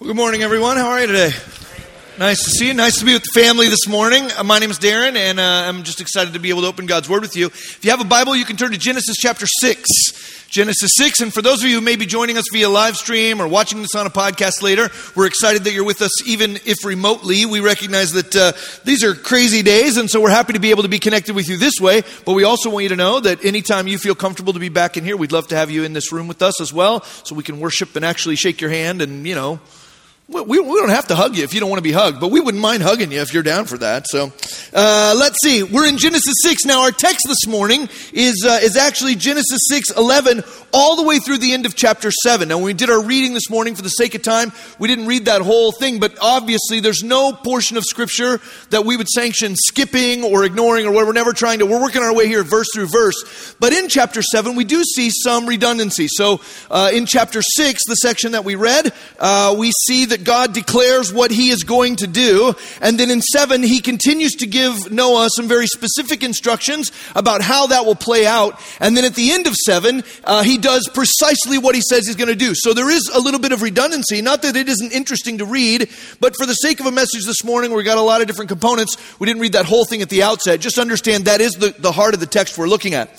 Well, good morning, everyone. How are you today? Nice to see you. Nice to be with the family this morning. Uh, my name is Darin, and uh, I'm just excited to be able to open God's Word with you. If you have a Bible, you can turn to Genesis chapter 6. Genesis 6. And for those of you who may be joining us via live stream or watching this on a podcast later, we're excited that you're with us, even if remotely. We recognize that uh, these are crazy days, and so we're happy to be able to be connected with you this way. But we also want you to know that anytime you feel comfortable to be back in here, we'd love to have you in this room with us as well, so we can worship and actually shake your hand and, you know, we, we, don't have to hug you if you don't want to be hugged, but we wouldn't mind hugging you if you're down for that. So uh, let's see. We're in Genesis 6. Now, our text this morning is, uh, is actually Genesis 6 11, all the way through the end of chapter 7. Now, when we did our reading this morning, for the sake of time, we didn't read that whole thing, but obviously, there's no portion of Scripture that we would sanction skipping or ignoring or whatever. We're never trying to. We're working our way here verse through verse. But in chapter 7, we do see some redundancy. So uh, in chapter 6, the section that we read, uh, we see that that God declares what he is going to do. And then in seven, he continues to give Noah some very specific instructions about how that will play out. And then at the end of seven, uh, he does precisely what he says he's going to do. So there is a little bit of redundancy. Not that it isn't interesting to read, but for the sake of a message this morning, we got a lot of different components, we didn't read that whole thing at the outset. Just understand that is the, the heart of the text we're looking at.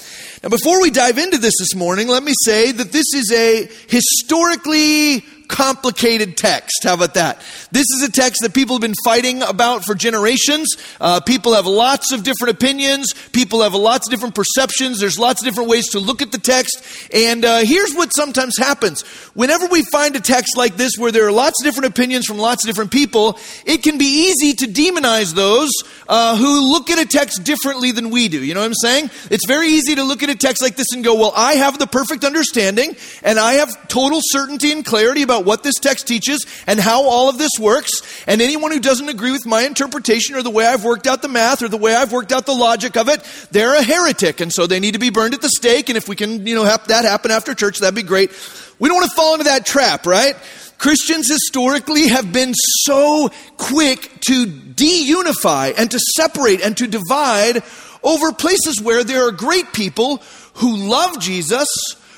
Now, before we dive into this this morning, let me say that this is a historically complicated text. How about that? This is a text that people have been fighting about for generations. Uh, people have lots of different opinions. People have lots of different perceptions. There's lots of different ways to look at the text. And uh, here's what sometimes happens. Whenever we find a text like this where there are lots of different opinions from lots of different people, it can be easy to demonize those uh, who look at a text differently than we do. You know what I'm saying? It's very easy to look at a text like this and go, well, I have the perfect understanding and I have total certainty and clarity about about what this text teaches and how all of this works. And anyone who doesn't agree with my interpretation or the way I've worked out the math or the way I've worked out the logic of it, they're a heretic. And so they need to be burned at the stake. And if we can, you know, have that happen after church, that'd be great. We don't want to fall into that trap, right? Christians historically have been so quick to deunify and to separate and to divide over places where there are great people who love Jesus,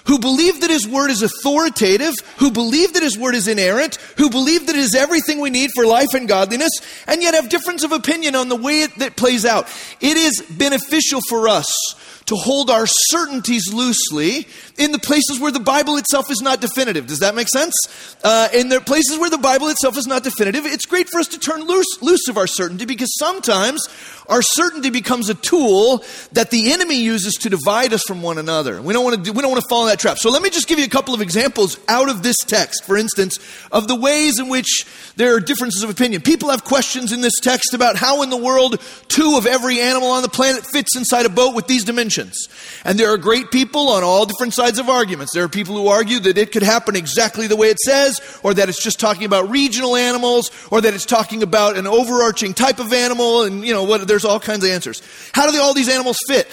who believe that His Word is authoritative, who believe that His Word is inerrant, who believe that it is everything we need for life and godliness, and yet have difference of opinion on the way it, that plays out. It is beneficial for us to hold our certainties loosely in the places where the Bible itself is not definitive. Does that make sense? Uh, in the places where the Bible itself is not definitive, it's great for us to turn loose, loose of our certainty because sometimes our certainty becomes a tool that the enemy uses to divide us from one another. We don't want to do, we don't want to fall in that trap. So let me just give you a couple of examples out of this text, for instance, of the ways in which there are differences of opinion. People have questions in this text about how in the world two of every animal on the planet fits inside a boat with these dimensions. And there are great people on all different sides of arguments. There are people who argue that it could happen exactly the way it says, or that it's just talking about regional animals, or that it's talking about an overarching type of animal, and you know what there's all kinds of answers. How do all these animals fit?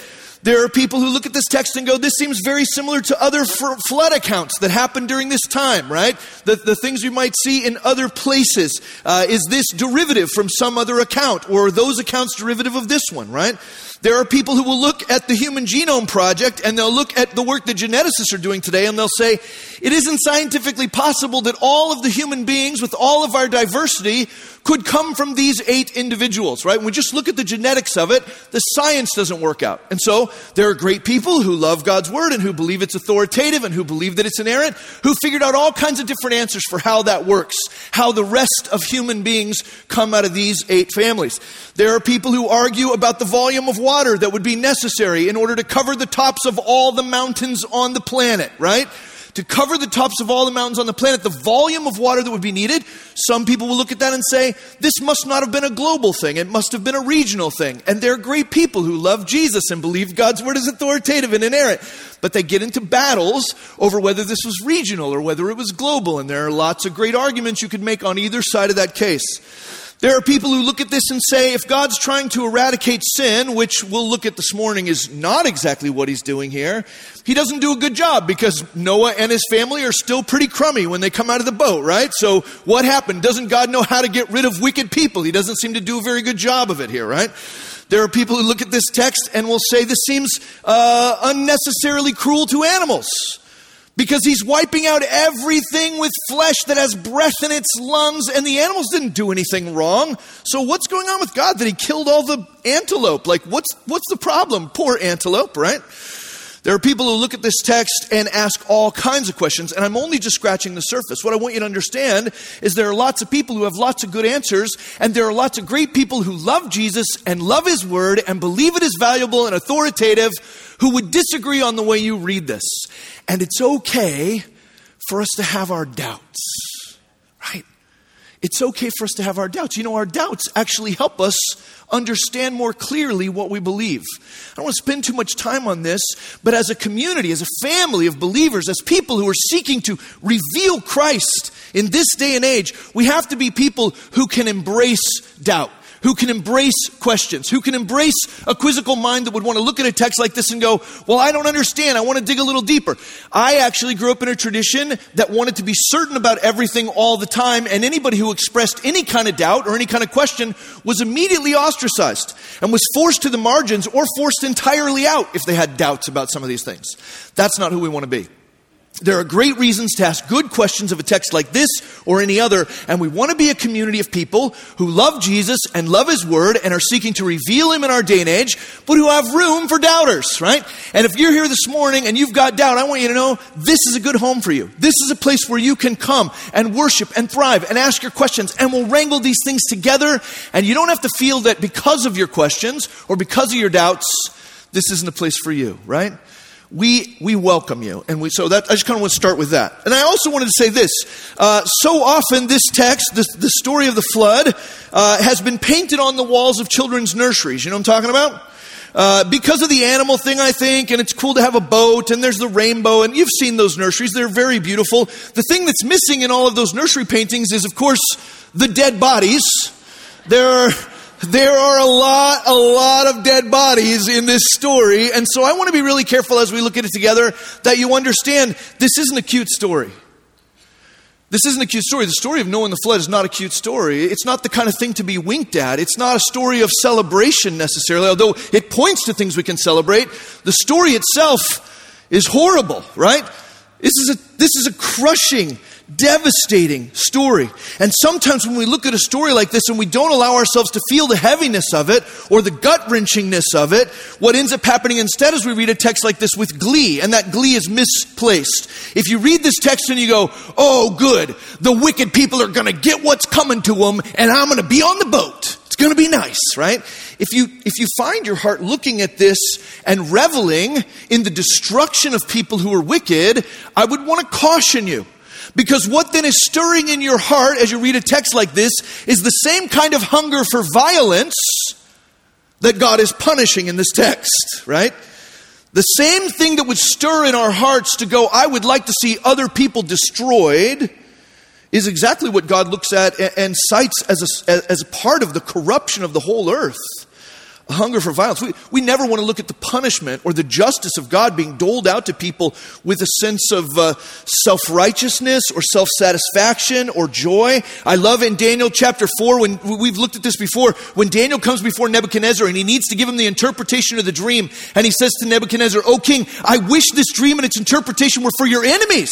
There are people who look at this text and go, this seems very similar to other flood accounts that happened during this time, right? The, the things we might see in other places. Uh, is this derivative from some other account? Or those accounts derivative of this one, right? There are people who will look at the Human Genome Project and they'll look at the work that geneticists are doing today and they'll say, it isn't scientifically possible that all of the human beings with all of our diversity could come from these eight individuals, right? When we just look at the genetics of it, the science doesn't work out. And so there are great people who love God's word and who believe it's authoritative and who believe that it's inerrant, who figured out all kinds of different answers for how that works, how the rest of human beings come out of these eight families. There are people who argue about the volume of water that would be necessary in order to cover the tops of all the mountains on the planet, right? to cover the tops of all the mountains on the planet, the volume of water that would be needed, some people will look at that and say, this must not have been a global thing. It must have been a regional thing. And they're great people who love Jesus and believe God's word is authoritative and inerrant. But they get into battles over whether this was regional or whether it was global. And there are lots of great arguments you could make on either side of that case. There are people who look at this and say, if God's trying to eradicate sin, which we'll look at this morning is not exactly what he's doing here, he doesn't do a good job because Noah and his family are still pretty crummy when they come out of the boat, right? So what happened? Doesn't God know how to get rid of wicked people? He doesn't seem to do a very good job of it here, right? There are people who look at this text and will say this seems uh, unnecessarily cruel to animals. Because he's wiping out everything with flesh that has breath in its lungs, and the animals didn't do anything wrong. So, what's going on with God that he killed all the antelope? Like, what's, what's the problem? Poor antelope, right? There are people who look at this text and ask all kinds of questions, and I'm only just scratching the surface. What I want you to understand is there are lots of people who have lots of good answers, and there are lots of great people who love Jesus and love His Word and believe it is valuable and authoritative who would disagree on the way you read this. And it's okay for us to have our doubts, right? It's okay for us to have our doubts. You know, our doubts actually help us understand more clearly what we believe. I don't want to spend too much time on this, but as a community, as a family of believers, as people who are seeking to reveal Christ in this day and age, we have to be people who can embrace doubt who can embrace questions, who can embrace a quizzical mind that would want to look at a text like this and go, Well, I don't understand. I want to dig a little deeper. I actually grew up in a tradition that wanted to be certain about everything all the time, and anybody who expressed any kind of doubt or any kind of question was immediately ostracized and was forced to the margins or forced entirely out if they had doubts about some of these things. That's not who we want to be. There are great reasons to ask good questions of a text like this or any other, and we want to be a community of people who love Jesus and love His Word and are seeking to reveal Him in our day and age, but who have room for doubters, right? And if you're here this morning and you've got doubt, I want you to know this is a good home for you. This is a place where you can come and worship and thrive and ask your questions, and we'll wrangle these things together, and you don't have to feel that because of your questions or because of your doubts, this isn't a place for you, right? We, we welcome you. And we, so that, I just kind of want to start with that. And I also wanted to say this. Uh, so often, this text, the, the story of the flood, uh, has been painted on the walls of children's nurseries. You know what I'm talking about? Uh, because of the animal thing, I think, and it's cool to have a boat, and there's the rainbow, and you've seen those nurseries. They're very beautiful. The thing that's missing in all of those nursery paintings is, of course, the dead bodies. There are there are a lot, a lot of dead bodies in this story. And so I want to be really careful as we look at it together that you understand this isn't a cute story. This isn't a cute story. The story of Noah and the flood is not a cute story. It's not the kind of thing to be winked at. It's not a story of celebration necessarily, although it points to things we can celebrate. The story itself is horrible, right? This is a, this is a crushing devastating story. And sometimes when we look at a story like this and we don't allow ourselves to feel the heaviness of it or the gut wrenchingness of it, what ends up happening instead is we read a text like this with glee, and that glee is misplaced. If you read this text and you go, oh, good, the wicked people are going to get what's coming to them, and I'm going to be on the boat. It's going to be nice, right? If you, if you find your heart looking at this and reveling in the destruction of people who are wicked, I would want to caution you. Because what then is stirring in your heart as you read a text like this is the same kind of hunger for violence that God is punishing in this text, right? The same thing that would stir in our hearts to go, I would like to see other people destroyed, is exactly what God looks at and cites as a, as a part of the corruption of the whole earth a hunger for violence. We, we never want to look at the punishment or the justice of God being doled out to people with a sense of uh, self righteousness or self satisfaction or joy. I love in Daniel chapter 4, when we've looked at this before, when Daniel comes before Nebuchadnezzar and he needs to give him the interpretation of the dream, and he says to Nebuchadnezzar, O king, I wish this dream and its interpretation were for your enemies.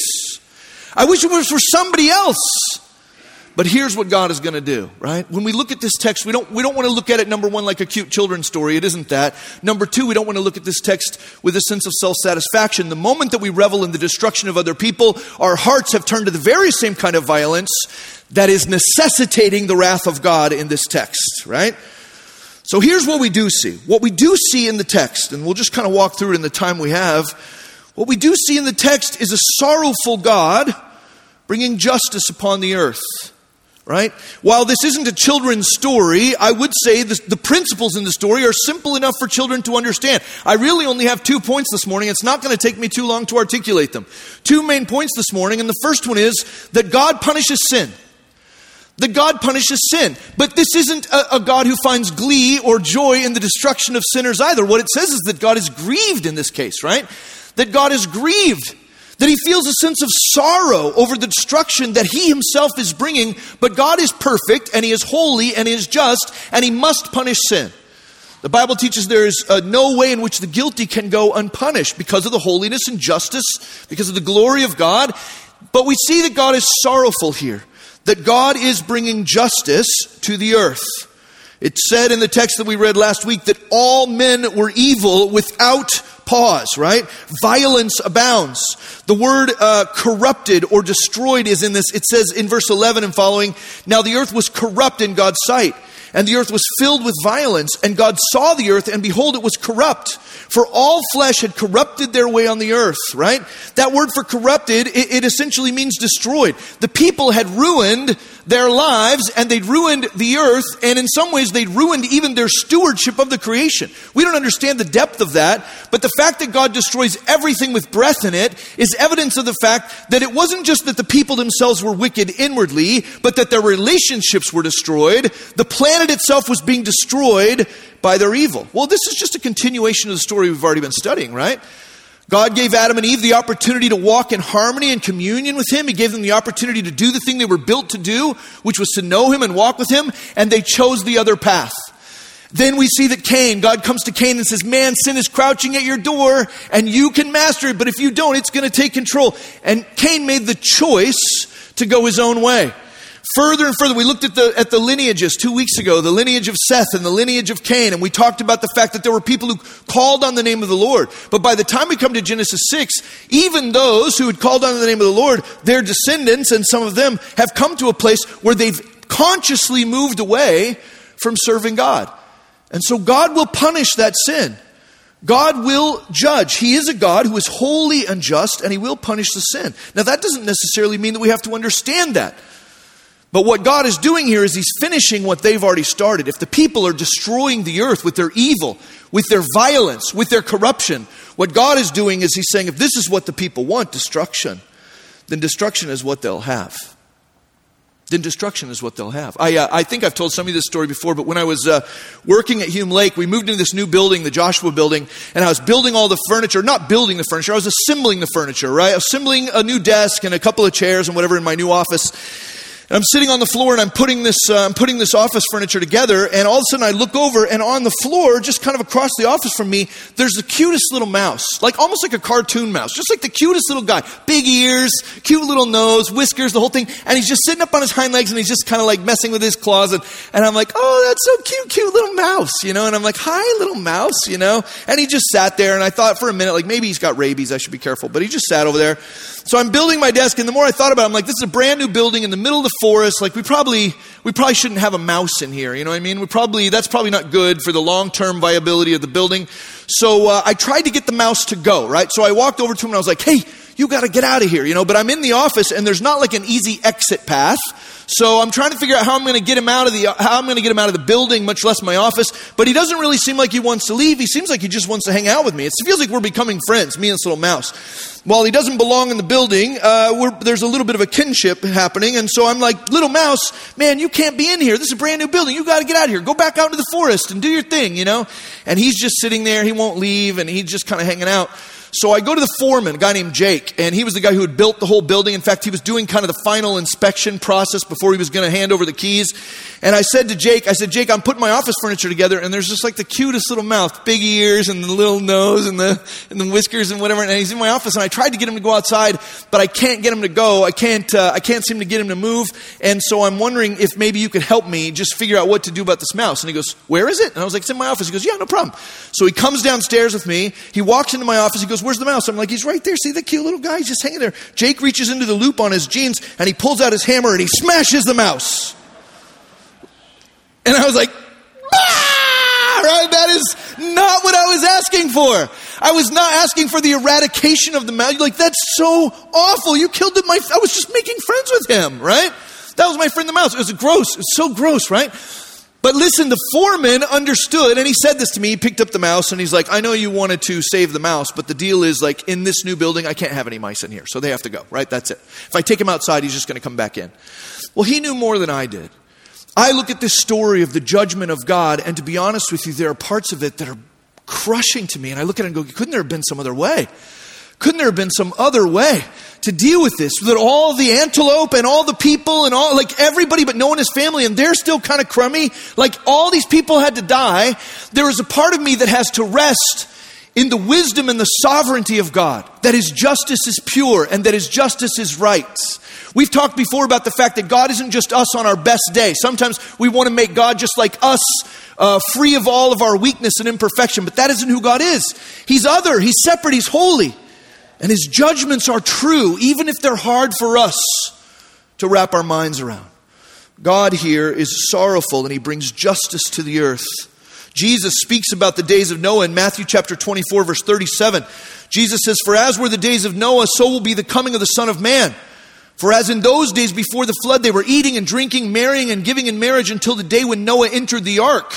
I wish it was for somebody else. But here's what God is going to do, right? When we look at this text, we don't, we don't want to look at it, number one, like a cute children's story. It isn't that. Number two, we don't want to look at this text with a sense of self satisfaction. The moment that we revel in the destruction of other people, our hearts have turned to the very same kind of violence that is necessitating the wrath of God in this text, right? So here's what we do see. What we do see in the text, and we'll just kind of walk through it in the time we have. What we do see in the text is a sorrowful God bringing justice upon the earth right? While this isn't a children's story, I would say the, the, principles in the story are simple enough for children to understand. I really only have two points this morning. It's not going to take me too long to articulate them. Two main points this morning, and the first one is that God punishes sin. That God punishes sin. But this isn't a, a God who finds glee or joy in the destruction of sinners either. What it says is that God is grieved in this case, right? That God is grieved that he feels a sense of sorrow over the destruction that he himself is bringing, but God is perfect and he is holy and he is just and he must punish sin. The Bible teaches there is uh, no way in which the guilty can go unpunished because of the holiness and justice, because of the glory of God. But we see that God is sorrowful here, that God is bringing justice to the earth. It said in the text that we read last week that all men were evil without pause, right? Violence abounds. The word uh, corrupted or destroyed is in this. It says in verse 11 and following, Now the earth was corrupt in God's sight, and the earth was filled with violence, and God saw the earth, and behold, it was corrupt. For all flesh had corrupted their way on the earth, right? That word for corrupted, it, it essentially means destroyed. The people had ruined their lives and they'd ruined the earth, and in some ways they'd ruined even their stewardship of the creation. We don't understand the depth of that, but the fact that God destroys everything with breath in it is evidence of the fact that it wasn't just that the people themselves were wicked inwardly, but that their relationships were destroyed. The planet itself was being destroyed by their evil. Well, this is just a continuation of the story we've already been studying, right? God gave Adam and Eve the opportunity to walk in harmony and communion with Him. He gave them the opportunity to do the thing they were built to do, which was to know Him and walk with Him, and they chose the other path. Then we see that Cain, God comes to Cain and says, Man, sin is crouching at your door, and you can master it, but if you don't, it's going to take control. And Cain made the choice to go his own way. Further and further, we looked at the, at the lineages two weeks ago, the lineage of Seth and the lineage of Cain, and we talked about the fact that there were people who called on the name of the Lord. But by the time we come to Genesis 6, even those who had called on the name of the Lord, their descendants and some of them have come to a place where they've consciously moved away from serving God. And so God will punish that sin. God will judge. He is a God who is holy and just, and He will punish the sin. Now, that doesn't necessarily mean that we have to understand that. But what God is doing here is He's finishing what they've already started. If the people are destroying the earth with their evil, with their violence, with their corruption, what God is doing is He's saying, if this is what the people want, destruction, then destruction is what they'll have. Then destruction is what they'll have. I, uh, I think I've told some of you this story before, but when I was uh, working at Hume Lake, we moved into this new building, the Joshua building, and I was building all the furniture, not building the furniture, I was assembling the furniture, right? Assembling a new desk and a couple of chairs and whatever in my new office. I'm sitting on the floor and I'm putting this, uh, I'm putting this office furniture together. And all of a sudden I look over and on the floor, just kind of across the office from me, there's the cutest little mouse, like almost like a cartoon mouse, just like the cutest little guy, big ears, cute little nose, whiskers, the whole thing. And he's just sitting up on his hind legs and he's just kind of like messing with his claws. And, and I'm like, oh, that's so cute, cute little mouse, you know? And I'm like, hi, little mouse, you know? And he just sat there and I thought for a minute, like maybe he's got rabies, I should be careful. But he just sat over there. So I'm building my desk, and the more I thought about it, I'm like, this is a brand new building in the middle of the forest. Like, we probably, we probably shouldn't have a mouse in here. You know what I mean? We probably, that's probably not good for the long term viability of the building. So uh, I tried to get the mouse to go, right? So I walked over to him and I was like, hey, you got to get out of here, you know? But I'm in the office, and there's not like an easy exit path. So I'm trying to figure out how I'm going to get him out of the how I'm going to get him out of the building, much less my office. But he doesn't really seem like he wants to leave. He seems like he just wants to hang out with me. It feels like we're becoming friends, me and this little mouse. While he doesn't belong in the building, uh, there's a little bit of a kinship happening, and so I'm like, little mouse, man, you can't be in here. This is a brand new building. You got to get out of here. Go back out into the forest and do your thing, you know. And he's just sitting there. He won't leave, and he's just kind of hanging out. So I go to the foreman, a guy named Jake, and he was the guy who had built the whole building. In fact, he was doing kind of the final inspection process before he was going to hand over the keys. And I said to Jake, I said, Jake, I'm putting my office furniture together, and there's just like the cutest little mouth, big ears, and the little nose, and the, and the whiskers, and whatever. And he's in my office, and I tried to get him to go outside, but I can't get him to go. I can't, uh, I can't seem to get him to move. And so I'm wondering if maybe you could help me just figure out what to do about this mouse. And he goes, Where is it? And I was like, It's in my office. He goes, Yeah, no problem. So he comes downstairs with me. He walks into my office. He goes, Where's the mouse? I'm like, He's right there. See the cute little guy? He's just hanging there. Jake reaches into the loop on his jeans and he pulls out his hammer and he smashes the mouse. And I was like, ah! Right? That is not what I was asking for. I was not asking for the eradication of the mouse. Like, that's so awful. You killed my, I was just making friends with him, right? That was my friend the mouse. It was gross. It was so gross, right? But listen, the foreman understood, and he said this to me. He picked up the mouse and he's like, I know you wanted to save the mouse, but the deal is like in this new building, I can't have any mice in here. So they have to go, right? That's it. If I take him outside, he's just going to come back in. Well, he knew more than I did. I look at this story of the judgment of God, and to be honest with you, there are parts of it that are crushing to me. And I look at it and go, couldn't there have been some other way? Couldn't there have been some other way to deal with this? That all the antelope and all the people and all, like everybody but Noah and his family, and they're still kind of crummy. Like all these people had to die. There is a part of me that has to rest in the wisdom and the sovereignty of God, that his justice is pure and that his justice is right. We've talked before about the fact that God isn't just us on our best day. Sometimes we want to make God just like us, uh, free of all of our weakness and imperfection, but that isn't who God is. He's other, He's separate, He's holy. And His judgments are true, even if they're hard for us to wrap our minds around. God here is sorrowful and He brings justice to the earth. Jesus speaks about the days of Noah in Matthew chapter 24, verse 37. Jesus says, For as were the days of Noah, so will be the coming of the Son of Man. For as in those days before the flood, they were eating and drinking, marrying and giving in marriage until the day when Noah entered the ark.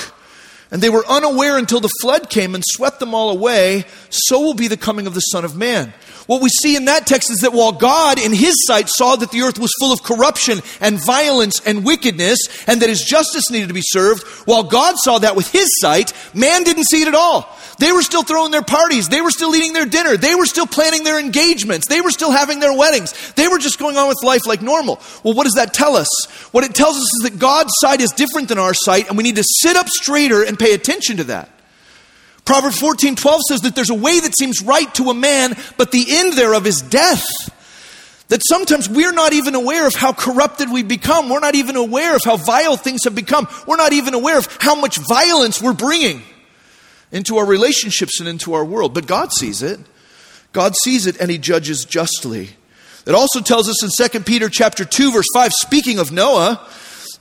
And they were unaware until the flood came and swept them all away, so will be the coming of the Son of Man. What we see in that text is that while God, in his sight, saw that the earth was full of corruption and violence and wickedness, and that his justice needed to be served, while God saw that with his sight, man didn't see it at all. They were still throwing their parties. They were still eating their dinner. They were still planning their engagements. They were still having their weddings. They were just going on with life like normal. Well, what does that tell us? What it tells us is that God's sight is different than our sight, and we need to sit up straighter and pay attention to that. Proverbs 14 12 says that there's a way that seems right to a man, but the end thereof is death. That sometimes we're not even aware of how corrupted we've become. We're not even aware of how vile things have become. We're not even aware of how much violence we're bringing into our relationships and into our world. But God sees it. God sees it and he judges justly. It also tells us in 2 Peter chapter 2 verse 5 speaking of Noah,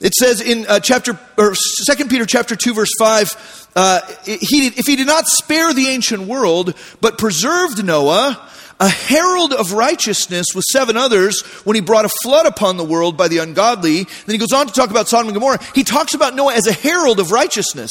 it says in uh, chapter or 2 Peter chapter 2 verse 5 uh, he, if he did not spare the ancient world but preserved Noah a herald of righteousness with seven others when he brought a flood upon the world by the ungodly. Then he goes on to talk about Sodom and Gomorrah. He talks about Noah as a herald of righteousness.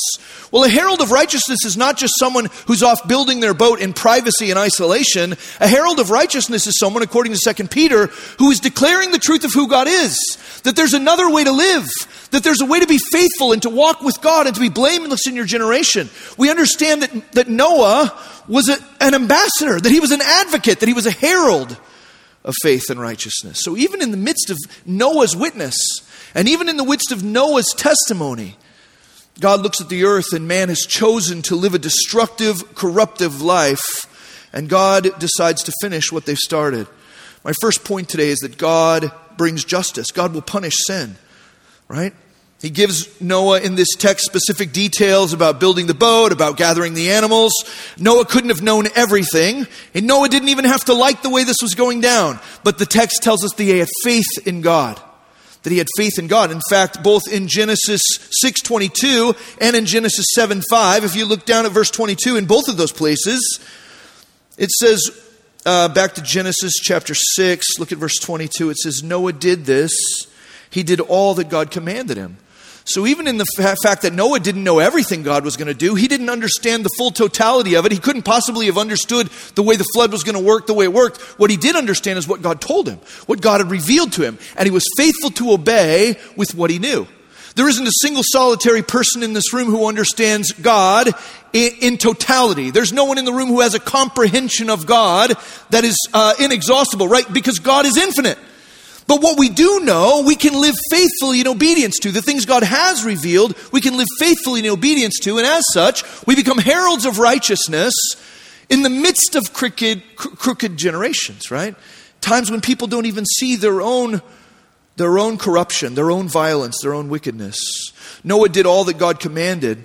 Well, a herald of righteousness is not just someone who's off building their boat in privacy and isolation. A herald of righteousness is someone, according to 2 Peter, who is declaring the truth of who God is. That there's another way to live. That there's a way to be faithful and to walk with God and to be blameless in your generation. We understand that, that Noah was a, an ambassador, that he was an advocate, that he was a herald of faith and righteousness. So even in the midst of Noah's witness, and even in the midst of Noah's testimony, God looks at the earth and man has chosen to live a destructive, corruptive life, and God decides to finish what they've started. My first point today is that God brings justice. God will punish sin, right? He gives Noah in this text specific details about building the boat, about gathering the animals. Noah couldn't have known everything, and Noah didn't even have to like the way this was going down. But the text tells us that he had faith in God. That he had faith in God. In fact, both in Genesis 6:22 and in Genesis 7:5, if you look down at verse 22 in both of those places, it says uh, back to Genesis chapter 6, look at verse 22. It says, Noah did this. He did all that God commanded him. So, even in the fa- fact that Noah didn't know everything God was going to do, he didn't understand the full totality of it. He couldn't possibly have understood the way the flood was going to work, the way it worked. What he did understand is what God told him, what God had revealed to him, and he was faithful to obey with what he knew. There isn't a single solitary person in this room who understands God in, in totality. There's no one in the room who has a comprehension of God that is uh, inexhaustible, right? Because God is infinite. But what we do know, we can live faithfully in obedience to. The things God has revealed, we can live faithfully in obedience to. And as such, we become heralds of righteousness in the midst of crooked, crooked generations, right? Times when people don't even see their own, their own corruption, their own violence, their own wickedness. Noah did all that God commanded.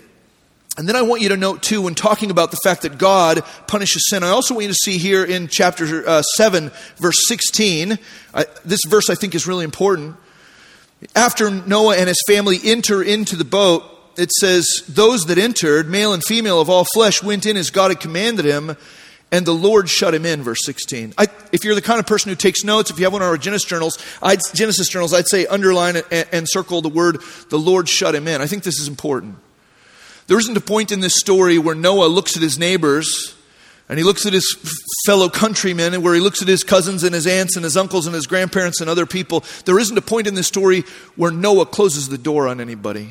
And then I want you to note, too, when talking about the fact that God punishes sin, I also want you to see here in chapter uh, 7, verse 16, uh, this verse I think is really important. After Noah and his family enter into the boat, it says, Those that entered, male and female of all flesh, went in as God had commanded him, and the Lord shut him in, verse 16. I, if you're the kind of person who takes notes, if you have one of our Genesis journals, I'd, Genesis journals, I'd say underline and, and circle the word, the Lord shut him in. I think this is important. There isn't a point in this story where Noah looks at his neighbors and he looks at his fellow countrymen and where he looks at his cousins and his aunts and his uncles and his grandparents and other people. There isn't a point in this story where Noah closes the door on anybody.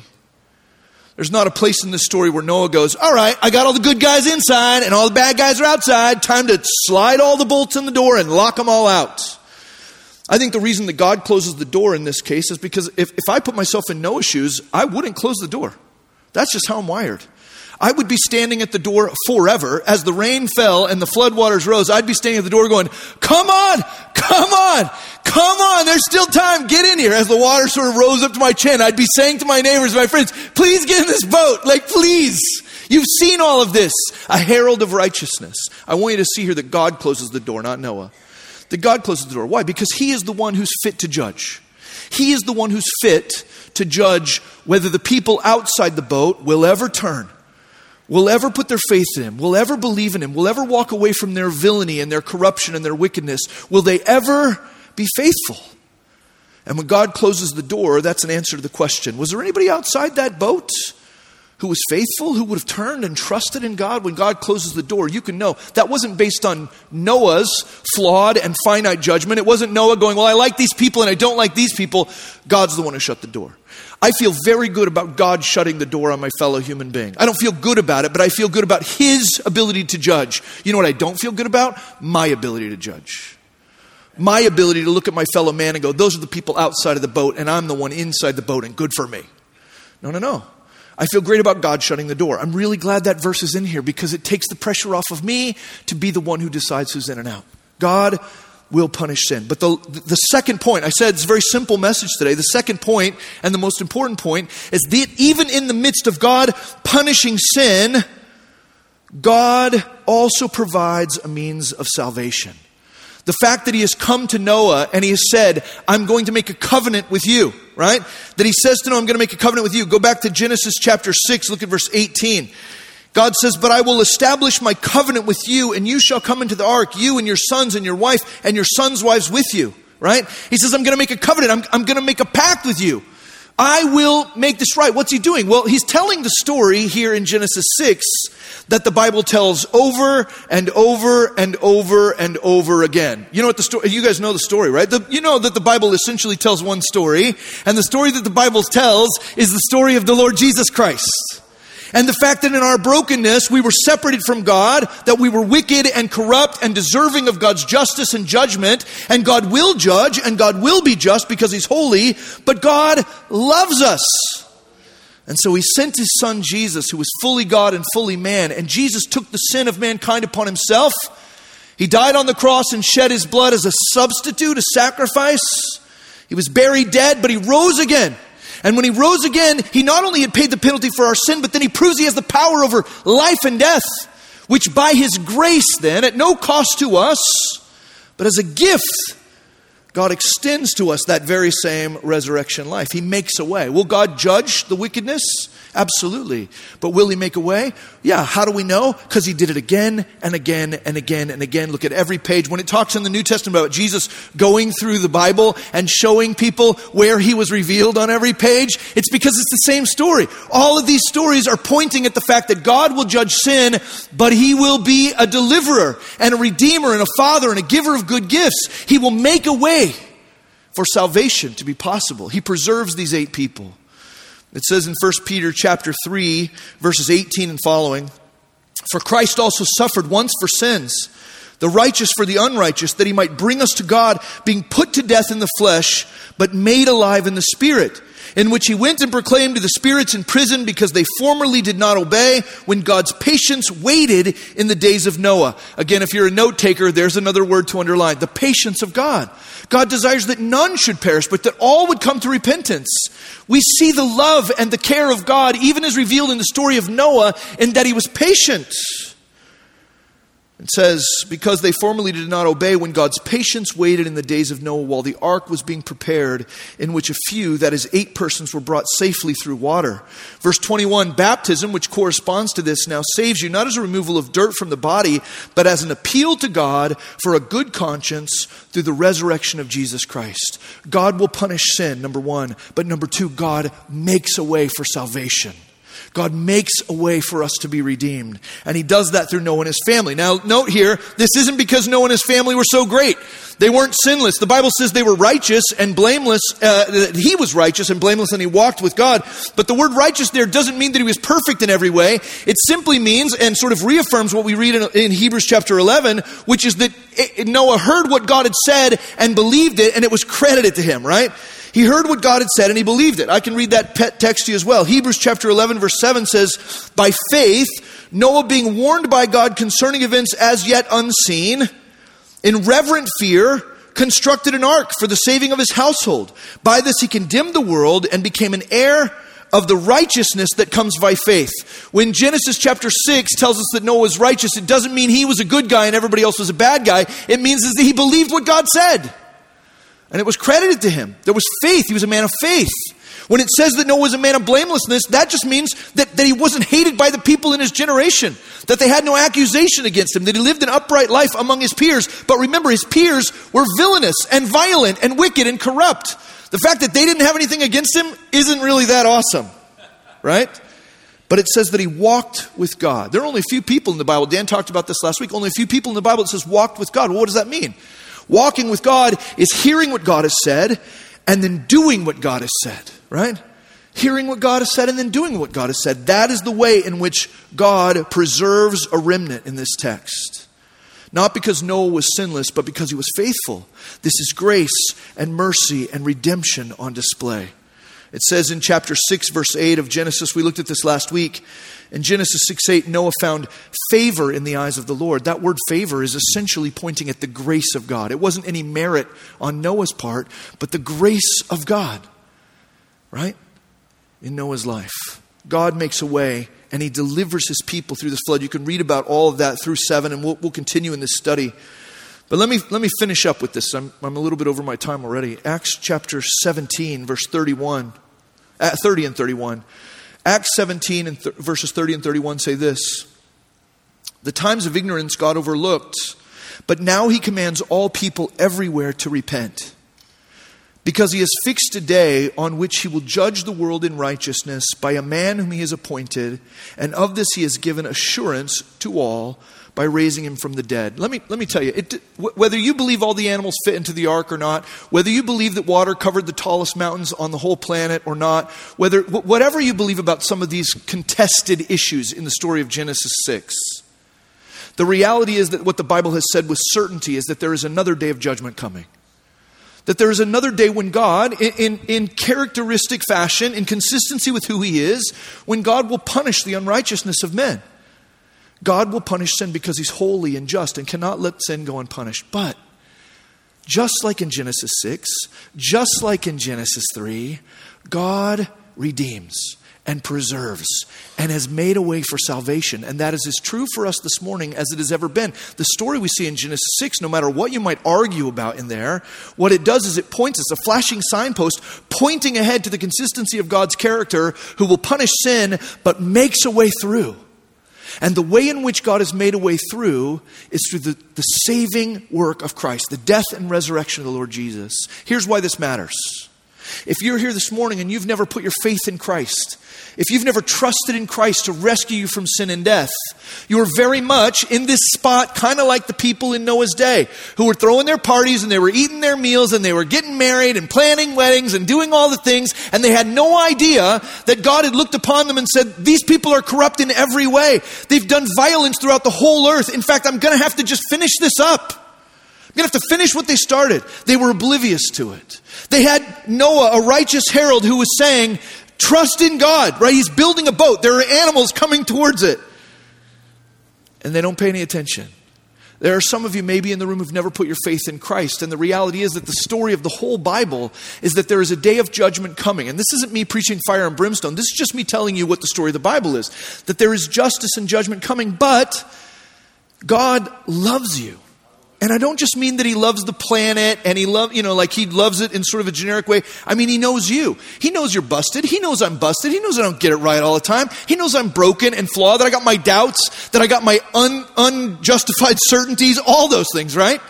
There's not a place in this story where Noah goes, All right, I got all the good guys inside and all the bad guys are outside. Time to slide all the bolts in the door and lock them all out. I think the reason that God closes the door in this case is because if, if I put myself in Noah's shoes, I wouldn't close the door. That's just how I'm wired. I would be standing at the door forever. As the rain fell and the floodwaters rose, I'd be standing at the door going, Come on, come on, come on, there's still time, get in here. As the water sort of rose up to my chin, I'd be saying to my neighbors, my friends, please get in this boat, like please. You've seen all of this. A herald of righteousness. I want you to see here that God closes the door, not Noah. That God closes the door. Why? Because He is the one who's fit to judge. He is the one who's fit to judge whether the people outside the boat will ever turn will ever put their faith in Him, will ever believe in Him, will ever walk away from their villainy and their corruption and their wickedness, will they ever be faithful? And when God closes the door, that's an answer to the question Was there anybody outside that boat who was faithful, who would have turned and trusted in God when God closes the door? You can know that wasn't based on Noah's flawed and finite judgment. It wasn't Noah going, Well, I like these people and I don't like these people. God's the one who shut the door. I feel very good about God shutting the door on my fellow human being. I don't feel good about it, but I feel good about His ability to judge. You know what I don't feel good about? My ability to judge. My ability to look at my fellow man and go, those are the people outside of the boat, and I'm the one inside the boat, and good for me. No, no, no. I feel great about God shutting the door. I'm really glad that verse is in here because it takes the pressure off of me to be the one who decides who's in and out. God will punish sin. But the, the second point, I said it's a very simple message today. The second point, and the most important point, is that even in the midst of God punishing sin, God also provides a means of salvation. The fact that he has come to Noah and he has said, I'm going to make a covenant with you, right? That he says to Noah, I'm going to make a covenant with you. Go back to Genesis chapter 6, look at verse 18. God says, But I will establish my covenant with you, and you shall come into the ark, you and your sons and your wife, and your sons' wives with you. Right? He says, I'm going to make a covenant. I'm, I'm going to make a pact with you. I will make this right. What's he doing? Well, he's telling the story here in Genesis 6 that the Bible tells over and over and over and over again. You know what the story, you guys know the story, right? The, you know that the Bible essentially tells one story, and the story that the Bible tells is the story of the Lord Jesus Christ. And the fact that in our brokenness we were separated from God, that we were wicked and corrupt and deserving of God's justice and judgment, and God will judge and God will be just because He's holy, but God loves us. And so He sent His Son Jesus, who was fully God and fully man, and Jesus took the sin of mankind upon Himself. He died on the cross and shed His blood as a substitute, a sacrifice. He was buried dead, but He rose again. And when he rose again, he not only had paid the penalty for our sin, but then he proves he has the power over life and death, which by his grace, then, at no cost to us, but as a gift, God extends to us that very same resurrection life. He makes a way. Will God judge the wickedness? Absolutely. But will he make a way? Yeah. How do we know? Because he did it again and again and again and again. Look at every page. When it talks in the New Testament about Jesus going through the Bible and showing people where he was revealed on every page, it's because it's the same story. All of these stories are pointing at the fact that God will judge sin, but he will be a deliverer and a redeemer and a father and a giver of good gifts. He will make a way for salvation to be possible. He preserves these eight people. It says in 1 Peter chapter 3 verses 18 and following, "For Christ also suffered once for sins, the righteous for the unrighteous, that he might bring us to God, being put to death in the flesh, but made alive in the spirit." In which he went and proclaimed to the spirits in prison because they formerly did not obey when God's patience waited in the days of Noah. Again, if you're a note taker, there's another word to underline the patience of God. God desires that none should perish, but that all would come to repentance. We see the love and the care of God, even as revealed in the story of Noah, in that he was patient. It says, Because they formerly did not obey when God's patience waited in the days of Noah while the ark was being prepared, in which a few, that is, eight persons, were brought safely through water. Verse 21 Baptism, which corresponds to this, now saves you not as a removal of dirt from the body, but as an appeal to God for a good conscience through the resurrection of Jesus Christ. God will punish sin, number one, but number two, God makes a way for salvation. God makes a way for us to be redeemed. And he does that through Noah and his family. Now, note here, this isn't because Noah and his family were so great. They weren't sinless. The Bible says they were righteous and blameless, uh, that he was righteous and blameless and he walked with God. But the word righteous there doesn't mean that he was perfect in every way. It simply means and sort of reaffirms what we read in, in Hebrews chapter 11, which is that it, Noah heard what God had said and believed it and it was credited to him, right? He heard what God had said and he believed it. I can read that text to you as well. Hebrews chapter 11, verse 7 says, By faith, Noah being warned by God concerning events as yet unseen, in reverent fear, constructed an ark for the saving of his household. By this he condemned the world and became an heir of the righteousness that comes by faith. When Genesis chapter 6 tells us that Noah was righteous, it doesn't mean he was a good guy and everybody else was a bad guy. It means that he believed what God said. And it was credited to him. There was faith. He was a man of faith. When it says that Noah was a man of blamelessness, that just means that, that he wasn't hated by the people in his generation, that they had no accusation against him, that he lived an upright life among his peers. But remember, his peers were villainous and violent and wicked and corrupt. The fact that they didn't have anything against him isn't really that awesome, right? But it says that he walked with God. There are only a few people in the Bible. Dan talked about this last week. Only a few people in the Bible that says walked with God. Well, what does that mean? Walking with God is hearing what God has said and then doing what God has said, right? Hearing what God has said and then doing what God has said. That is the way in which God preserves a remnant in this text. Not because Noah was sinless, but because he was faithful. This is grace and mercy and redemption on display. It says in chapter 6, verse 8 of Genesis, we looked at this last week. In Genesis 6 8, Noah found favor in the eyes of the Lord. That word favor is essentially pointing at the grace of God. It wasn't any merit on Noah's part, but the grace of God, right? In Noah's life. God makes a way and he delivers his people through this flood. You can read about all of that through 7, and we'll, we'll continue in this study. But let me, let me finish up with this. I'm, I'm a little bit over my time already. Acts chapter 17, verse 31, uh, 30 and 31. Acts 17 and th- verses 30 and 31 say this The times of ignorance God overlooked, but now he commands all people everywhere to repent. Because he has fixed a day on which he will judge the world in righteousness by a man whom he has appointed, and of this he has given assurance to all by raising him from the dead. Let me, let me tell you, it, whether you believe all the animals fit into the ark or not, whether you believe that water covered the tallest mountains on the whole planet or not, whether, whatever you believe about some of these contested issues in the story of Genesis 6, the reality is that what the Bible has said with certainty is that there is another day of judgment coming. That there is another day when God, in, in, in, characteristic fashion, in consistency with who He is, when God will punish the unrighteousness of men. God will punish sin because he's holy and just and cannot let sin go unpunished. But just like in Genesis 6, just like in Genesis 3, God redeems and preserves and has made a way for salvation. And that is as true for us this morning as it has ever been. The story we see in Genesis 6, no matter what you might argue about in there, what it does is it points us, a flashing signpost pointing ahead to the consistency of God's character who will punish sin but makes a way through. And the way in which God has made a way through is through the, the saving work of Christ, the death and resurrection of the Lord Jesus. Here's why this matters. If you're here this morning and you've never put your faith in Christ, if you've never trusted in Christ to rescue you from sin and death, you're very much in this spot, kind of like the people in Noah's day who were throwing their parties and they were eating their meals and they were getting married and planning weddings and doing all the things, and they had no idea that God had looked upon them and said, These people are corrupt in every way. They've done violence throughout the whole earth. In fact, I'm going to have to just finish this up. I'm going to have to finish what they started. They were oblivious to it. They had Noah, a righteous herald, who was saying, Trust in God, right? He's building a boat. There are animals coming towards it. And they don't pay any attention. There are some of you maybe in the room who've never put your faith in Christ. And the reality is that the story of the whole Bible is that there is a day of judgment coming. And this isn't me preaching fire and brimstone. This is just me telling you what the story of the Bible is. That there is justice and judgment coming, but God loves you. And I don't just mean that he loves the planet and he love, you know, like he loves it in sort of a generic way. I mean, he knows you. He knows you're busted. He knows I'm busted. He knows I don't get it right all the time. He knows I'm broken and flawed, that I got my doubts, that I got my un, unjustified certainties, all those things, right?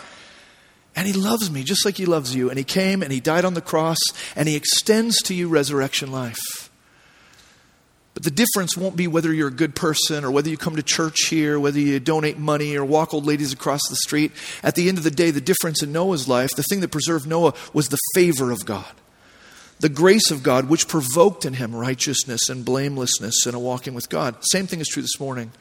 And he loves me just like he loves you. And he came and he died on the cross and he extends to you resurrection life. But the difference won't be whether you're a good person or whether you come to church here, whether you donate money or walk old ladies across the street. At the end of the day, the difference in Noah's life, the thing that preserved Noah was the favor of God, the grace of God, which provoked in him righteousness and blamelessness and a walking with God. Same thing is true this morning.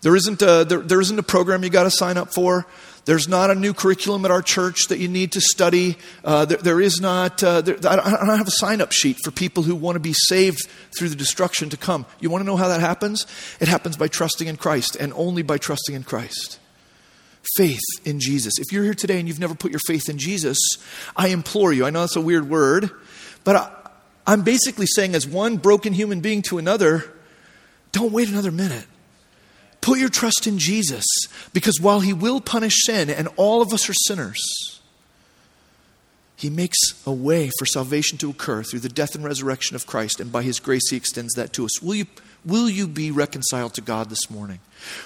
There isn't a, there, there isn't a program you got to sign up for. There's not a new curriculum at our church that you need to study. Uh, there, there is not, uh, there, I don't have a sign up sheet for people who want to be saved through the destruction to come. You want to know how that happens? It happens by trusting in Christ and only by trusting in Christ. Faith in Jesus. If you're here today and you've never put your faith in Jesus, I implore you. I know that's a weird word, but I, I'm basically saying, as one broken human being to another, don't wait another minute. Put your trust in Jesus because while He will punish sin, and all of us are sinners, He makes a way for salvation to occur through the death and resurrection of Christ, and by His grace, He extends that to us. Will you, will you be reconciled to God this morning?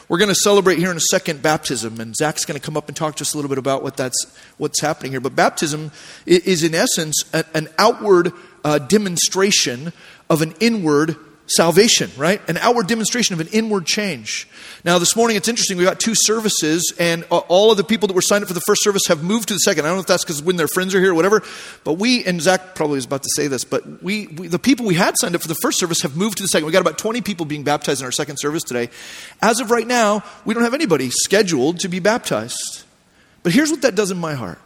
We're going to celebrate here in a second baptism, and Zach's going to come up and talk to us a little bit about what that's, what's happening here. But baptism is, in essence, an outward uh, demonstration of an inward salvation, right? An outward demonstration of an inward change. Now, this morning it's interesting. We got two services, and uh, all of the people that were signed up for the first service have moved to the second. I don't know if that's because when their friends are here or whatever, but we, and Zach probably was about to say this, but we, we, the people we had signed up for the first service have moved to the second. We got about 20 people being baptized in our second service today. As of right now, we don't have anybody scheduled to be baptized. But here's what that does in my heart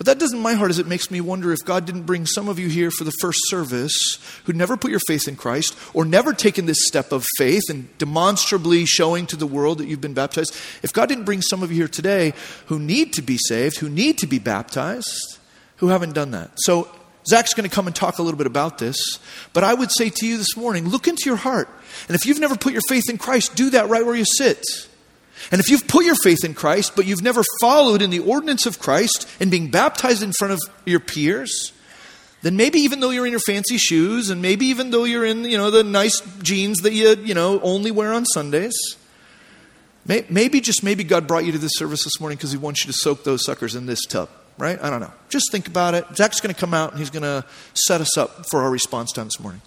what that does in my heart is it makes me wonder if God didn't bring some of you here for the first service who never put your faith in Christ or never taken this step of faith and demonstrably showing to the world that you've been baptized. If God didn't bring some of you here today who need to be saved, who need to be baptized, who haven't done that. So Zach's going to come and talk a little bit about this, but I would say to you this morning look into your heart. And if you've never put your faith in Christ, do that right where you sit. And if you've put your faith in Christ, but you've never followed in the ordinance of Christ and being baptized in front of your peers, then maybe even though you're in your fancy shoes and maybe even though you're in, you know, the nice jeans that you, you know, only wear on Sundays, maybe just maybe God brought you to this service this morning because he wants you to soak those suckers in this tub, right? I don't know. Just think about it. Zach's going to come out and he's going to set us up for our response time this morning.